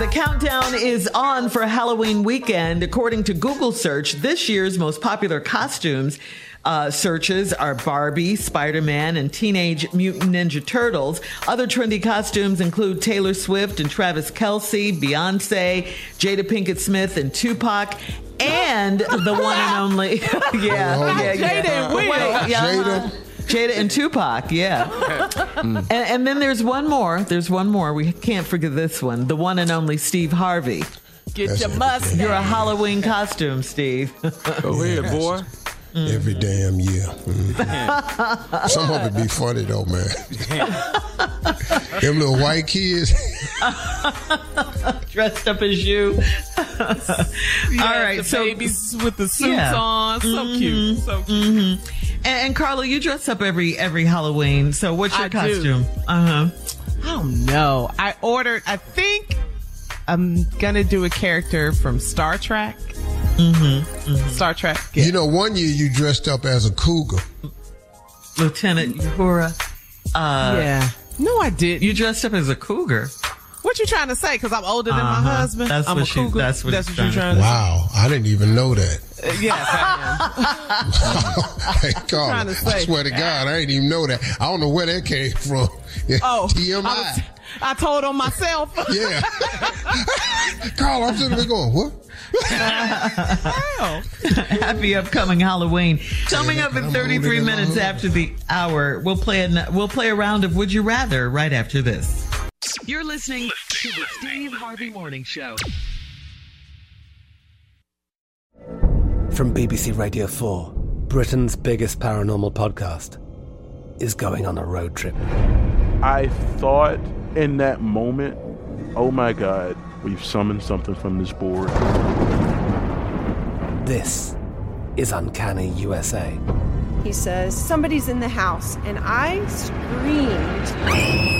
The countdown is on for Halloween weekend. According to Google search, this year's most popular costumes uh, searches are Barbie, Spider Man, and Teenage Mutant Ninja Turtles. Other trendy costumes include Taylor Swift and Travis Kelce, Beyonce, Jada Pinkett Smith, and Tupac. And the one and only, yeah, yeah, yeah. Jada and Wait, yeah, uh-huh. Jada. Jada and Tupac, yeah. and, and then there's one more. There's one more. We can't forget this one. The one and only Steve Harvey. Get That's your it. mustache. You're a Halloween costume, Steve. Go ahead, boy. Every damn year. Mhm. Some of it be funny though, man. Them little white kids. Dressed up as you. Yeah, All right, the so babies with the suits Yeah. on, so Mhm. cute, so cute. And, and Carla, you dress up every every Halloween. So what's your I costume? Uh huh. I don't know. I ordered. I think I'm gonna do a character from Star Trek. Mm-hmm. Star Trek. Yeah. You know, one year you dressed up as a cougar. Lieutenant Uhura. Uh, yeah. No, I didn't. You dressed up as a cougar. What you trying to say? Because I'm older than my Uh-huh. husband. That's I'm what a she- cougar. that's what that's what you're trying trying to say. Wow, I didn't even know that. say. Uh, yes, I am. hey, Carla, trying to I swear to God, I didn't even know that. I don't know where that came from. Yeah, Oh, TMI. I, was- I told on myself. yeah. Carl, I'm sitting there going, what? Wow. Happy upcoming Halloween. Coming up I'm in 33 minutes after the hour, we'll play a, we'll play a round of Would You Rather right after this. You're listening to the Steve Harvey Morning Show. From BBC Radio 4, Britain's biggest paranormal podcast is going on a road trip. I thought in that moment, oh my God, we've summoned something from this board. This is Uncanny USA. He says, Somebody's in the house. And I screamed.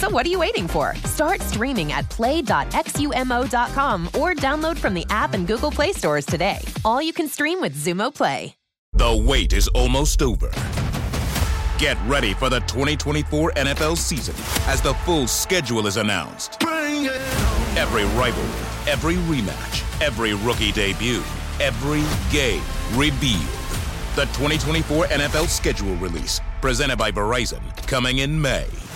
So what are you waiting for? Start streaming at play.xumo.com or download from the app and Google Play stores today. All you can stream with Xumo Play. The wait is almost over. Get ready for the 2024 NFL season as the full schedule is announced. Every rivalry, every rematch, every rookie debut, every game revealed. The 2024 NFL schedule release, presented by Verizon, coming in May.